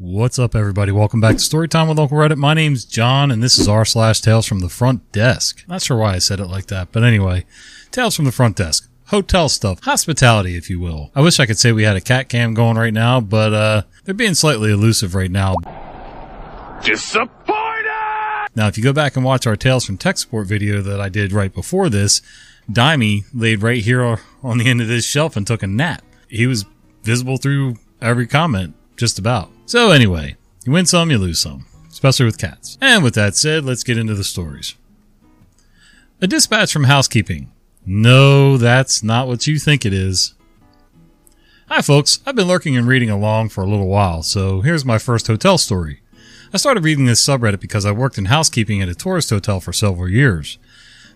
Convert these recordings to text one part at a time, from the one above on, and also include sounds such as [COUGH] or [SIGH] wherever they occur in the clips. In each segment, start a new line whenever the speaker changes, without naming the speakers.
What's up, everybody? Welcome back to Storytime with Uncle Reddit. My name's John, and this is r slash Tales from the Front Desk. Not sure why I said it like that, but anyway, Tales from the Front Desk. Hotel stuff, hospitality, if you will. I wish I could say we had a cat cam going right now, but uh, they're being slightly elusive right now.
Disappointed!
Now, if you go back and watch our Tales from Tech Support video that I did right before this, Dimey laid right here on the end of this shelf and took a nap. He was visible through every comment, just about. So anyway, you win some, you lose some, especially with cats. And with that said, let's get into the stories. A dispatch from housekeeping. No, that's not what you think it is. Hi folks, I've been lurking and reading along for a little while, so here's my first hotel story. I started reading this subreddit because I worked in housekeeping at a tourist hotel for several years.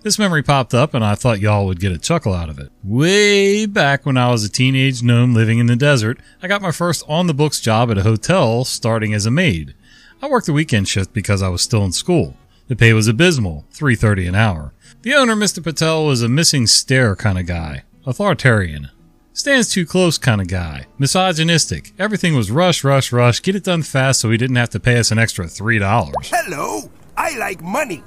This memory popped up and I thought y'all would get a chuckle out of it. Way back when I was a teenage gnome living in the desert, I got my first on the books job at a hotel starting as a maid. I worked the weekend shift because I was still in school. The pay was abysmal, 3.30 an hour. The owner, Mr. Patel, was a missing stare kind of guy. Authoritarian. Stands too close kind of guy. Misogynistic. Everything was rush, rush, rush, get it done fast so he didn't have to pay us an extra $3.
Hello, I like money.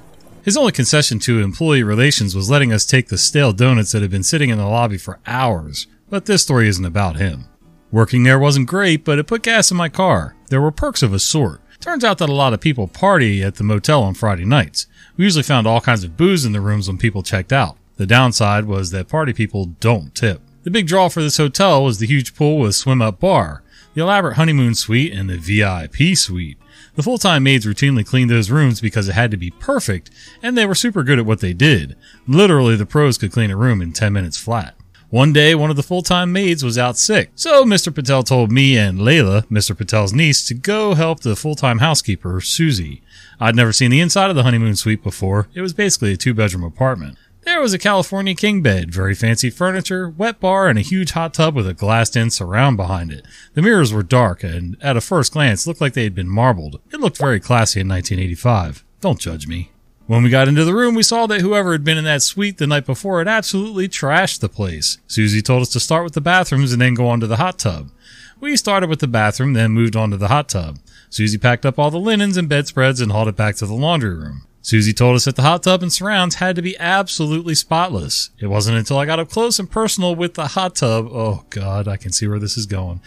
His only concession to employee relations was letting us take the stale donuts that had been sitting in the lobby for hours. But this story isn't about him. Working there wasn't great, but it put gas in my car. There were perks of a sort. Turns out that a lot of people party at the motel on Friday nights. We usually found all kinds of booze in the rooms when people checked out. The downside was that party people don't tip. The big draw for this hotel was the huge pool with swim up bar, the elaborate honeymoon suite, and the VIP suite. The full-time maids routinely cleaned those rooms because it had to be perfect, and they were super good at what they did. Literally, the pros could clean a room in 10 minutes flat. One day, one of the full-time maids was out sick, so Mr. Patel told me and Layla, Mr. Patel's niece, to go help the full-time housekeeper, Susie. I'd never seen the inside of the honeymoon suite before. It was basically a two-bedroom apartment. There was a California king bed, very fancy furniture, wet bar, and a huge hot tub with a glassed-in surround behind it. The mirrors were dark and, at a first glance, looked like they had been marbled. It looked very classy in 1985. Don't judge me. When we got into the room, we saw that whoever had been in that suite the night before had absolutely trashed the place. Susie told us to start with the bathrooms and then go on to the hot tub. We started with the bathroom, then moved on to the hot tub. Susie packed up all the linens and bedspreads and hauled it back to the laundry room. Susie told us that the hot tub and surrounds had to be absolutely spotless. It wasn't until I got up close and personal with the hot tub, oh god, I can see where this is going,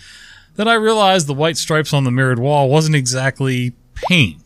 that I realized the white stripes on the mirrored wall wasn't exactly paint.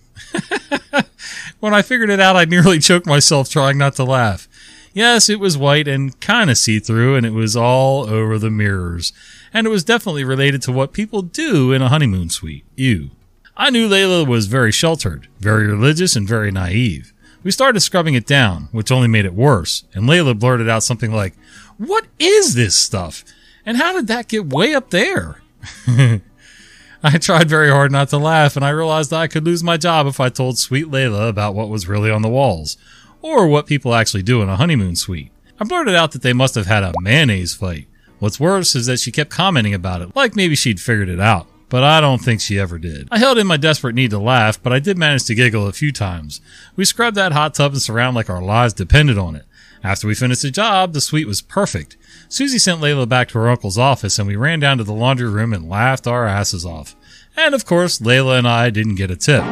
[LAUGHS] when I figured it out, I nearly [LAUGHS] choked myself trying not to laugh. Yes, it was white and kind of see through, and it was all over the mirrors. And it was definitely related to what people do in a honeymoon suite. Ew. I knew Layla was very sheltered, very religious, and very naive. We started scrubbing it down, which only made it worse, and Layla blurted out something like, What is this stuff? And how did that get way up there? [LAUGHS] I tried very hard not to laugh, and I realized that I could lose my job if I told sweet Layla about what was really on the walls, or what people actually do in a honeymoon suite. I blurted out that they must have had a mayonnaise fight. What's worse is that she kept commenting about it, like maybe she'd figured it out but I don't think she ever did. I held in my desperate need to laugh, but I did manage to giggle a few times. We scrubbed that hot tub and surround like our lives depended on it. After we finished the job, the suite was perfect. Susie sent Layla back to her uncle's office and we ran down to the laundry room and laughed our asses off. And of course, Layla and I didn't get a tip.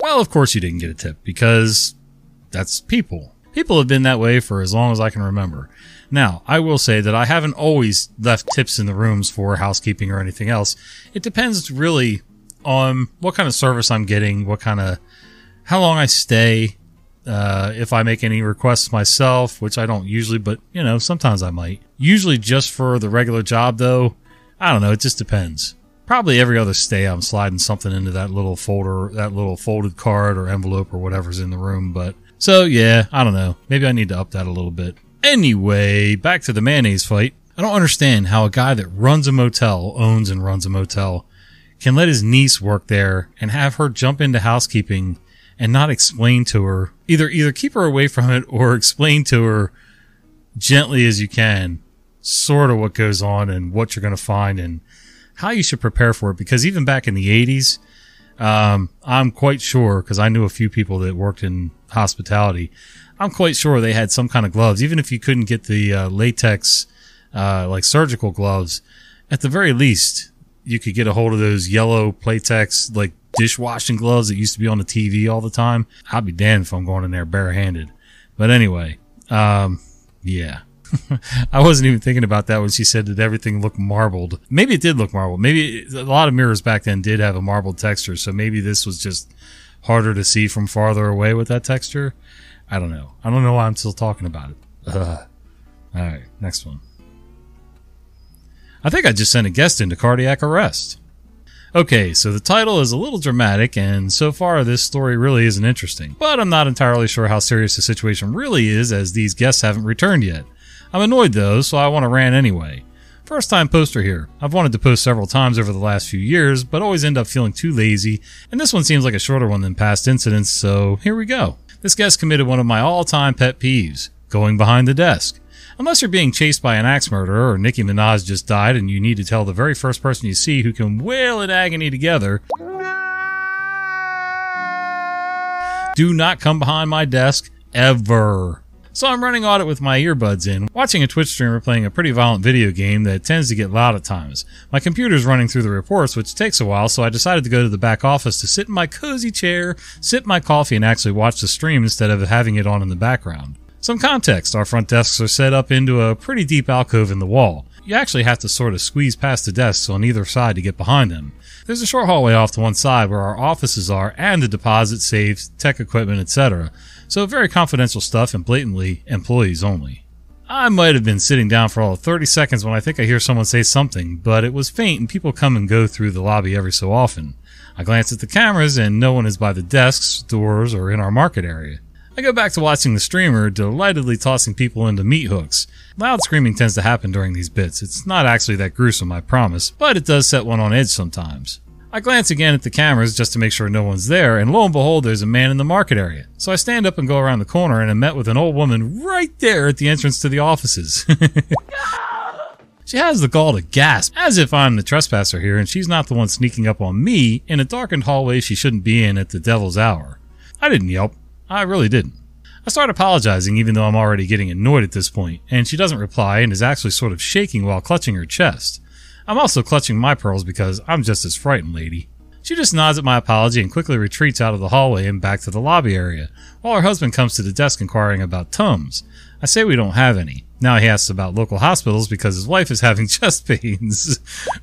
Well, of course you didn't get a tip because that's people. People have been that way for as long as I can remember. Now, I will say that I haven't always left tips in the rooms for housekeeping or anything else. It depends really on what kind of service I'm getting, what kind of, how long I stay, uh, if I make any requests myself, which I don't usually, but you know, sometimes I might. Usually just for the regular job though, I don't know, it just depends. Probably every other stay I'm sliding something into that little folder, that little folded card or envelope or whatever's in the room, but so yeah, I don't know. Maybe I need to up that a little bit. Anyway, back to the mayonnaise fight. I don't understand how a guy that runs a motel, owns and runs a motel, can let his niece work there and have her jump into housekeeping and not explain to her either either keep her away from it or [LAUGHS] explain to her gently as you can sort of what goes on and what you're going to find and how you should prepare for it because even back in the 80s um, I'm quite sure because I knew a few people that worked in hospitality I'm quite sure they had some kind of gloves, even if you couldn't get the uh, latex, uh, like surgical gloves. at the very least, you could get a hold of those yellow Playtex like dishwashing gloves that used to be on the TV all the time. I'd be damned if I'm going in there barehanded. But anyway, um, yeah. [LAUGHS] I wasn't even thinking about that when she said that everything looked marbled. Maybe it did look marbled. Maybe a lot of mirrors back then did have a marbled texture, so maybe this was just harder to see from farther away with that texture. I don't know. I don't know why I'm still talking about it. Ugh. All right, next one. I think I just sent a guest into cardiac arrest. Okay, so the title is a little dramatic, and so far this story really isn't interesting. But I'm not entirely sure how serious the situation really is, as these guests haven't returned yet. I'm annoyed though, so I want to rant anyway. First time poster here. I've wanted to post several times over the last few years, but always end up feeling too lazy, and this one seems like a shorter one than past incidents, so here we go. This guest committed one of my all time pet peeves going behind the desk. Unless you're being chased by an axe murderer or Nicki Minaj just died and you need to tell the very first person you see who can wail in agony together, do not come behind my desk ever. So I'm running audit with my earbuds in, watching a Twitch streamer playing a pretty violent video game that tends to get loud at times. My computer's running through the reports, which takes a while, so I decided to go to the back office to sit in my cozy chair, sip my coffee, and actually watch the stream instead of having it on in the background. Some context our front desks are set up into a pretty deep alcove in the wall. You actually have to sort of squeeze past the desks on either side to get behind them. There's a short hallway off to one side where our offices are and the deposit safes, tech equipment, etc. So very confidential stuff and blatantly employees only. I might have been sitting down for all of 30 seconds when I think I hear someone say something, but it was faint and people come and go through the lobby every so often. I glance at the cameras and no one is by the desks, doors, or in our market area. I go back to watching the streamer delightedly tossing people into meat hooks. Loud screaming tends to happen during these bits. It's not actually that gruesome, I promise, but it does set one on edge sometimes. I glance again at the cameras just to make sure no one's there, and lo and behold, there's a man in the market area. So I stand up and go around the corner and I'm met with an old woman right there at the entrance to the offices. [LAUGHS] she has the gall to gasp, as if I'm the trespasser here and she's not the one sneaking up on me in a darkened hallway she shouldn't be in at the devil's hour. I didn't yelp. I really didn't. I start apologizing even though I'm already getting annoyed at this point, and she doesn't reply and is actually sort of shaking while clutching her chest. I'm also clutching my pearls because I'm just as frightened, lady. She just nods at my apology and quickly retreats out of the hallway and back to the lobby area, while her husband comes to the desk inquiring about Tums. I say we don't have any. Now he asks about local hospitals because his wife is having [LAUGHS] chest pains.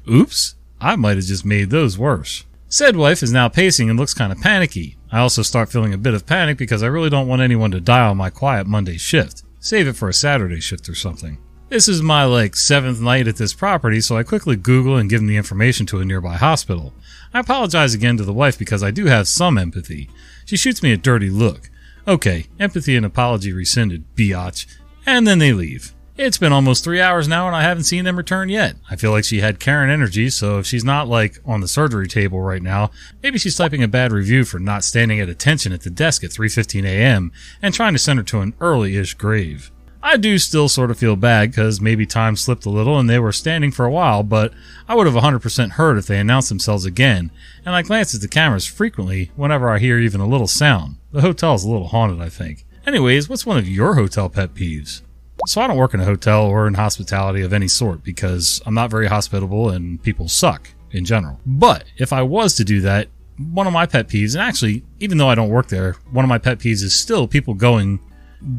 Oops, I might have just made those worse. Said wife is now pacing and looks kind of panicky. I also start feeling a bit of panic because I really don't want anyone to die on my quiet Monday shift. Save it for a Saturday shift or something. This is my like seventh night at this property, so I quickly Google and give them the information to a nearby hospital. I apologize again to the wife because I do have some empathy. She shoots me a dirty look. Okay, empathy and apology rescinded, biatch. And then they leave. It's been almost three hours now and I haven't seen them return yet. I feel like she had Karen energy, so if she's not like on the surgery table right now, maybe she's typing a bad review for not standing at attention at the desk at 3.15 a.m. and trying to send her to an early-ish grave. I do still sort of feel bad because maybe time slipped a little and they were standing for a while, but I would have 100% heard if they announced themselves again, and I glance at the cameras frequently whenever I hear even a little sound. The hotel is a little haunted, I think. Anyways, what's one of your hotel pet peeves? So I don't work in a hotel or in hospitality of any sort because I'm not very hospitable and people suck in general. But if I was to do that, one of my pet peeves, and actually, even though I don't work there, one of my pet peeves is still people going,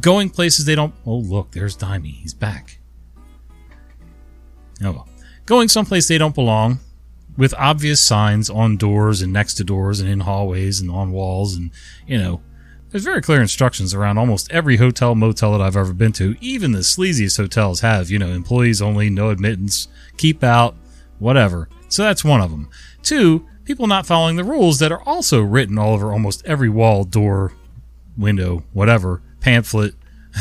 going places they don't. Oh, look, there's Dimey. He's back. Oh, well. Going someplace they don't belong with obvious signs on doors and next to doors and in hallways and on walls and, you know, there's very clear instructions around almost every hotel motel that I've ever been to. Even the sleaziest hotels have, you know, employees only, no admittance, keep out, whatever. So that's one of them. Two, people not following the rules that are also written all over almost every wall, door, window, whatever, pamphlet, [LAUGHS]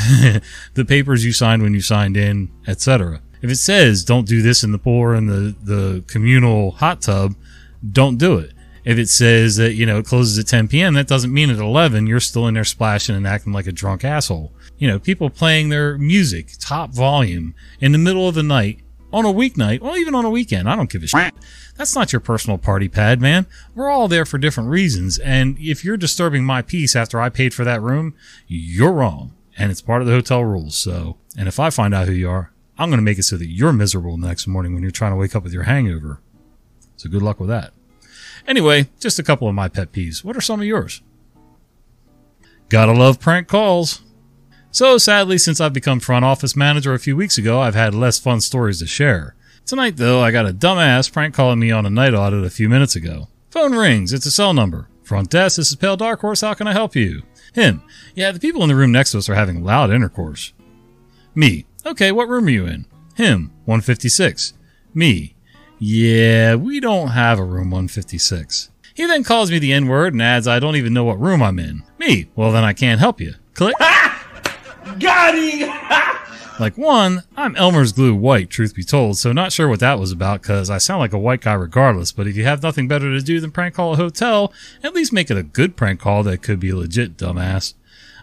the papers you signed when you signed in, etc. If it says don't do this in the pool in the, the communal hot tub, don't do it if it says that you know it closes at 10 p.m., that doesn't mean at 11 you're still in there splashing and acting like a drunk asshole. You know, people playing their music top volume in the middle of the night on a weeknight, or even on a weekend. I don't give a shit. That's not your personal party pad, man. We're all there for different reasons, and if you're disturbing my peace after I paid for that room, you're wrong, and it's part of the hotel rules. So, and if I find out who you are, I'm going to make it so that you're miserable the next morning when you're trying to wake up with your hangover. So good luck with that. Anyway, just a couple of my pet peeves. What are some of yours? Gotta love prank calls. So sadly, since I've become front office manager a few weeks ago, I've had less fun stories to share. Tonight, though, I got a dumbass prank calling me on a night audit a few minutes ago. Phone rings. It's a cell number. Front desk, this is Pale Dark Horse. How can I help you? Him. Yeah, the people in the room next to us are having loud intercourse. Me. Okay, what room are you in? Him. 156. Me. Yeah, we don't have a room 156. He then calls me the N word and adds I don't even know what room I'm in. Me. Well, then I can't help you. Click. [LAUGHS]
Got him! [LAUGHS]
Like one, I'm Elmer's glue white, truth be told, so not sure what that was about because I sound like a white guy regardless, but if you have nothing better to do than prank call a hotel, at least make it a good prank call that could be legit, dumbass.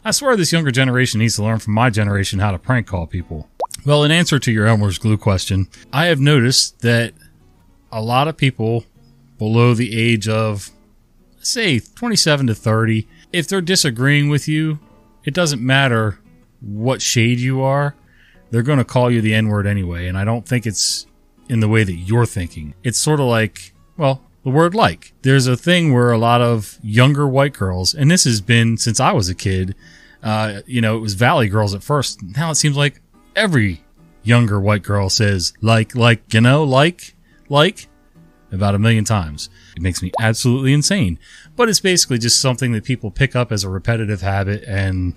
I swear this younger generation needs to learn from my generation how to prank call people. Well, in answer to your Elmer's glue question, I have noticed that a lot of people below the age of, say, 27 to 30, if they're disagreeing with you, it doesn't matter what shade you are they're going to call you the N word anyway. And I don't think it's in the way that you're thinking. It's sort of like, well, the word like. There's a thing where a lot of younger white girls, and this has been since I was a kid, uh, you know, it was Valley girls at first. Now it seems like every younger white girl says like, like, you know, like, like about a million times. It makes me absolutely insane. But it's basically just something that people pick up as a repetitive habit and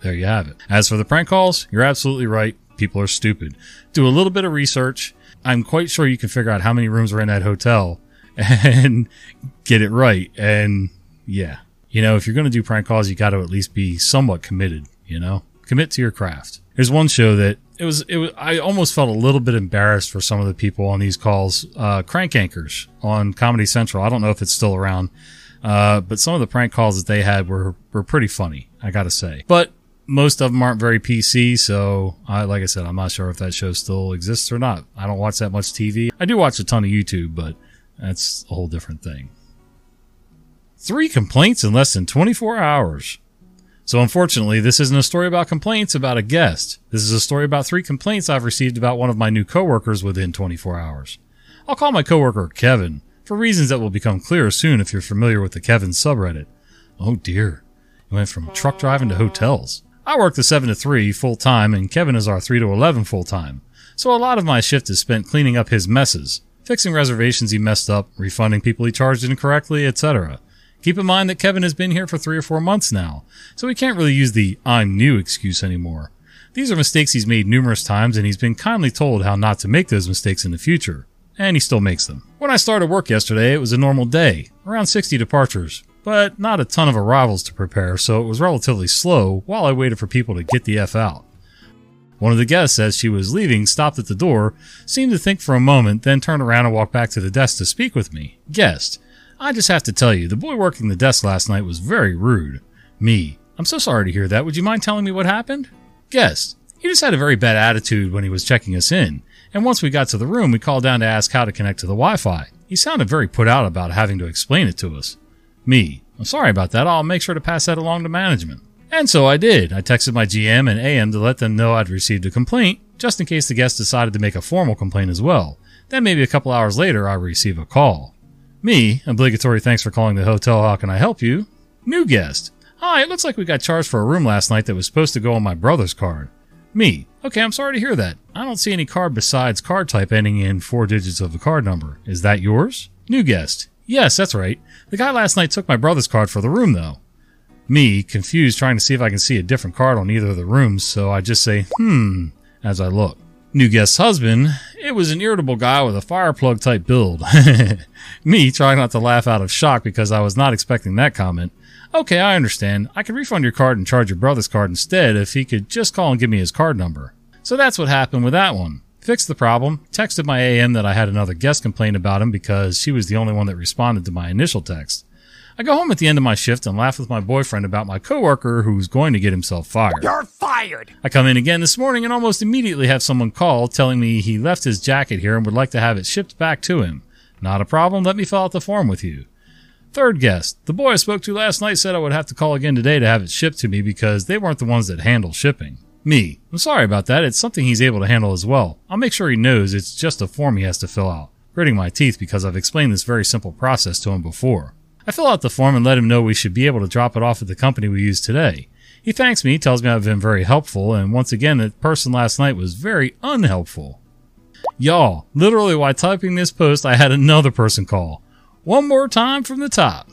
there you have it. As for the prank calls, you're absolutely right. People are stupid. Do a little bit of research. I'm quite sure you can figure out how many rooms are in that hotel [LAUGHS] and get it right. And yeah, you know, if you're going to do prank calls, you got to at least be somewhat committed, you know, commit to your craft. There's one show that it was, it was, I almost felt a little bit embarrassed for some of the people on these calls, uh, Crank Yankers on Comedy Central. I don't know if it's still around. Uh, but some of the prank calls that they had were, were pretty funny, I gotta say. But most of them aren't very PC, so I, like I said, I'm not sure if that show still exists or not. I don't watch that much TV. I do watch a ton of YouTube, but that's a whole different thing. Three complaints in less than 24 hours. So unfortunately, this isn't a story about complaints about a guest. This is a story about three complaints I've received about one of my new coworkers within 24 hours. I'll call my coworker Kevin, for reasons that will become clear soon if you're familiar with the Kevin subreddit. Oh dear. It went from truck driving to hotels. I work the 7 to 3 full time and Kevin is our 3 to 11 full time. So a lot of my shift is spent cleaning up his messes, fixing reservations he messed up, refunding people he charged incorrectly, etc. Keep in mind that Kevin has been here for 3 or 4 months now, so he can't really use the I'm new excuse anymore. These are mistakes he's made numerous times and he's been kindly told how not to make those mistakes in the future. And he still makes them. When I started work yesterday, it was a normal day, around 60 departures but not a ton of arrivals to prepare, so it was relatively slow while I waited for people to get the F out. One of the guests, as she was leaving, stopped at the door, seemed to think for a moment, then turned around and walked back to the desk to speak with me. Guest, I just have to tell you, the boy working the desk last night was very rude. Me, I'm so sorry to hear that. Would you mind telling me what happened? Guest, he just had a very bad attitude when he was checking us in, and once we got to the room, we called down to ask how to connect to the Wi Fi. He sounded very put out about having to explain it to us. Me. I'm sorry about that. I'll make sure to pass that along to management. And so I did. I texted my GM and AM to let them know I'd received a complaint, just in case the guest decided to make a formal complaint as well. Then maybe a couple hours later, I receive a call. Me, obligatory thanks for calling the hotel. How can I help you? New guest. Hi, it looks like we got charged for a room last night that was supposed to go on my brother's card. Me. Okay, I'm sorry to hear that. I don't see any card besides card type ending in four digits of the card number. Is that yours? New guest. Yes, that's right. The guy last night took my brother's card for the room, though. Me, confused, trying to see if I can see a different card on either of the rooms, so I just say, hmm, as I look. New guest's husband, it was an irritable guy with a fire plug type build. [LAUGHS] Me, trying not to laugh out of shock because I was not expecting that comment. Okay, I understand. I could refund your card and charge your brother's card instead if he could just call and give me his card number. So that's what happened with that one. Fixed the problem, texted my AM that I had another guest complain about him because she was the only one that responded to my initial text. I go home at the end of my shift and laugh with my boyfriend about my coworker who's going to get himself fired.
You're fired!
I come in again this morning and almost immediately have someone call telling me he left his jacket here and would like to have it shipped back to him. Not a problem, let me fill out the form with you. Third guest. The boy I spoke to last night said I would have to call again today to have it shipped to me because they weren't the ones that handle shipping. Me. I'm sorry about that. It's something he's able to handle as well. I'll make sure he knows it's just a form he has to fill out. Gritting my teeth because I've explained this very simple process to him before. I fill out the form and let him know we should be able to drop it off at the company we use today. He thanks me, tells me I've been very helpful, and once again, the person last night was very unhelpful. Y'all, literally while typing this post, I had another person call. One more time from the top.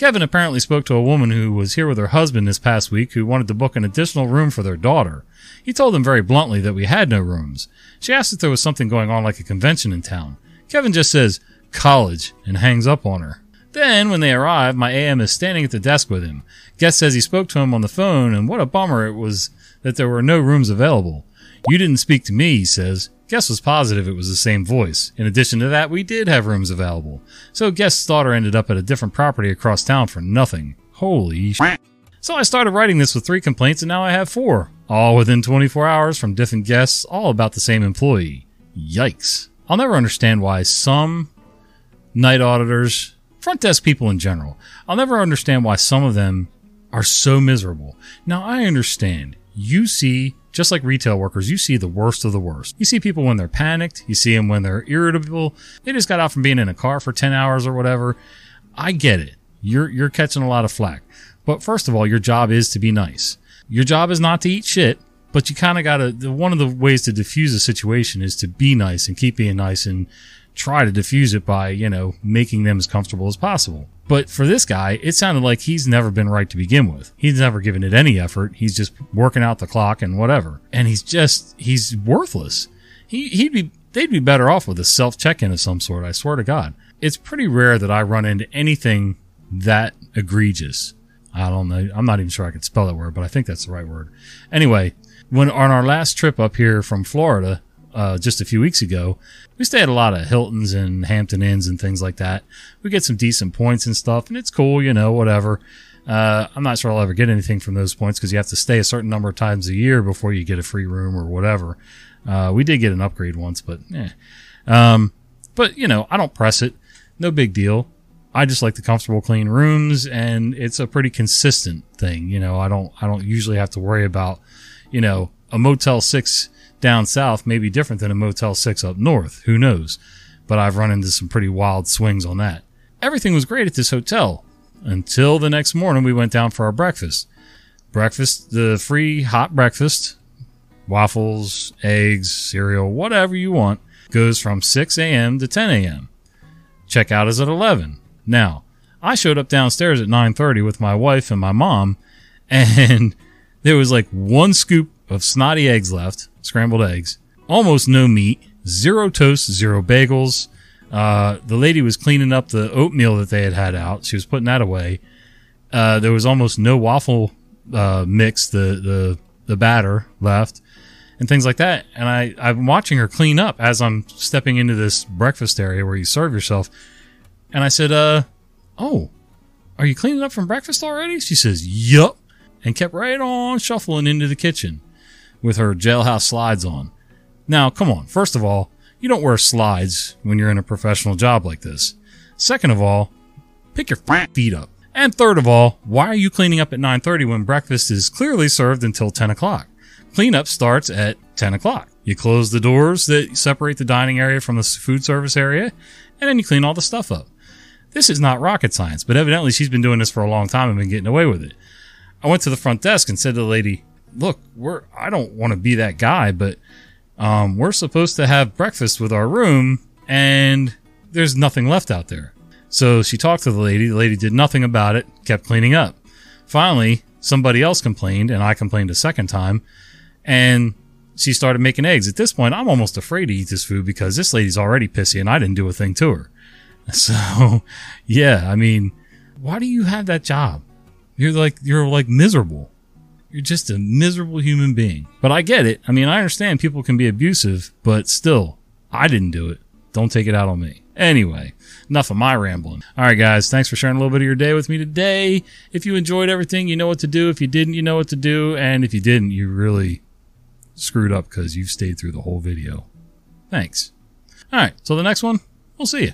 Kevin apparently spoke to a woman who was here with her husband this past week who wanted to book an additional room for their daughter. He told them very bluntly that we had no rooms. She asked if there was something going on like a convention in town. Kevin just says, college, and hangs up on her. Then, when they arrive, my AM is standing at the desk with him. Guest says he spoke to him on the phone, and what a bummer it was that there were no rooms available. You didn't speak to me, he says. Guest was positive it was the same voice. In addition to that, we did have rooms available. So Guest's daughter ended up at a different property across town for nothing. Holy sh- So I started writing this with three complaints and now I have four. All within 24 hours from different guests, all about the same employee. Yikes. I'll never understand why some night auditors, front desk people in general, I'll never understand why some of them are so miserable. Now I understand. You see just like retail workers, you see the worst of the worst. You see people when they're panicked. You see them when they're irritable. They just got out from being in a car for 10 hours or whatever. I get it. You're, you're catching a lot of flack. But first of all, your job is to be nice. Your job is not to eat shit, but you kind of got to, one of the ways to diffuse a situation is to be nice and keep being nice and try to diffuse it by, you know, making them as comfortable as possible. But for this guy, it sounded like he's never been right to begin with. He's never given it any effort. He's just working out the clock and whatever. And he's just, he's worthless. He, he'd be, they'd be better off with a self check in of some sort. I swear to God. It's pretty rare that I run into anything that egregious. I don't know. I'm not even sure I could spell that word, but I think that's the right word. Anyway, when on our last trip up here from Florida, uh, just a few weeks ago, we stay at a lot of Hiltons and Hampton Inns and things like that. We get some decent points and stuff, and it's cool, you know, whatever. Uh, I'm not sure I'll ever get anything from those points because you have to stay a certain number of times a year before you get a free room or whatever. Uh, we did get an upgrade once, but eh. Um, but you know, I don't press it. No big deal. I just like the comfortable, clean rooms, and it's a pretty consistent thing. You know, I don't, I don't usually have to worry about, you know, a Motel Six down south may be different than a Motel 6 up north. Who knows? But I've run into some pretty wild swings on that. Everything was great at this hotel until the next morning we went down for our breakfast. Breakfast, the free hot breakfast, waffles, eggs, cereal, whatever you want, goes from 6 a.m. to 10 a.m. Checkout is at 11. Now, I showed up downstairs at 9:30 with my wife and my mom, and [LAUGHS] there was like one scoop of snotty eggs left, scrambled eggs, almost no meat, zero toast, zero bagels. Uh, the lady was cleaning up the oatmeal that they had had out. She was putting that away. Uh, there was almost no waffle uh, mix, the the the batter left, and things like that. And I I'm watching her clean up as I'm stepping into this breakfast area where you serve yourself. And I said, "Uh, oh, are you cleaning up from breakfast already?" She says, "Yup," and kept right on shuffling into the kitchen with her jailhouse slides on. Now, come on. First of all, you don't wear slides when you're in a professional job like this. Second of all, pick your [LAUGHS] feet up. And third of all, why are you cleaning up at 9.30 when breakfast is clearly served until 10 o'clock? Cleanup starts at 10 o'clock. You close the doors that separate the dining area from the food service area, and then you clean all the stuff up. This is not rocket science, but evidently she's been doing this for a long time and been getting away with it. I went to the front desk and said to the lady, look, we're I don't want to be that guy, but um, we're supposed to have breakfast with our room, and there's nothing left out there. So she talked to the lady. The lady did nothing about it, kept cleaning up. Finally, somebody else complained, and I complained a second time, and she started making eggs. At this point, I'm almost afraid to eat this food because this lady's already pissy, and I didn't do a thing to her. [LAUGHS] So, yeah, I mean, why do you have that job? You're like you're like miserable. You're just a miserable human being. But I get it. I mean, I understand people can be abusive, but still, I didn't do it. Don't take it out on me. Anyway, enough of my rambling. All right, guys, thanks for sharing a little bit of your day with me today. If you enjoyed everything, you know what to do. If you didn't, you know what to do. And if you didn't, you really screwed up because you've stayed through the whole video. Thanks. All right, so the next one, we'll see you.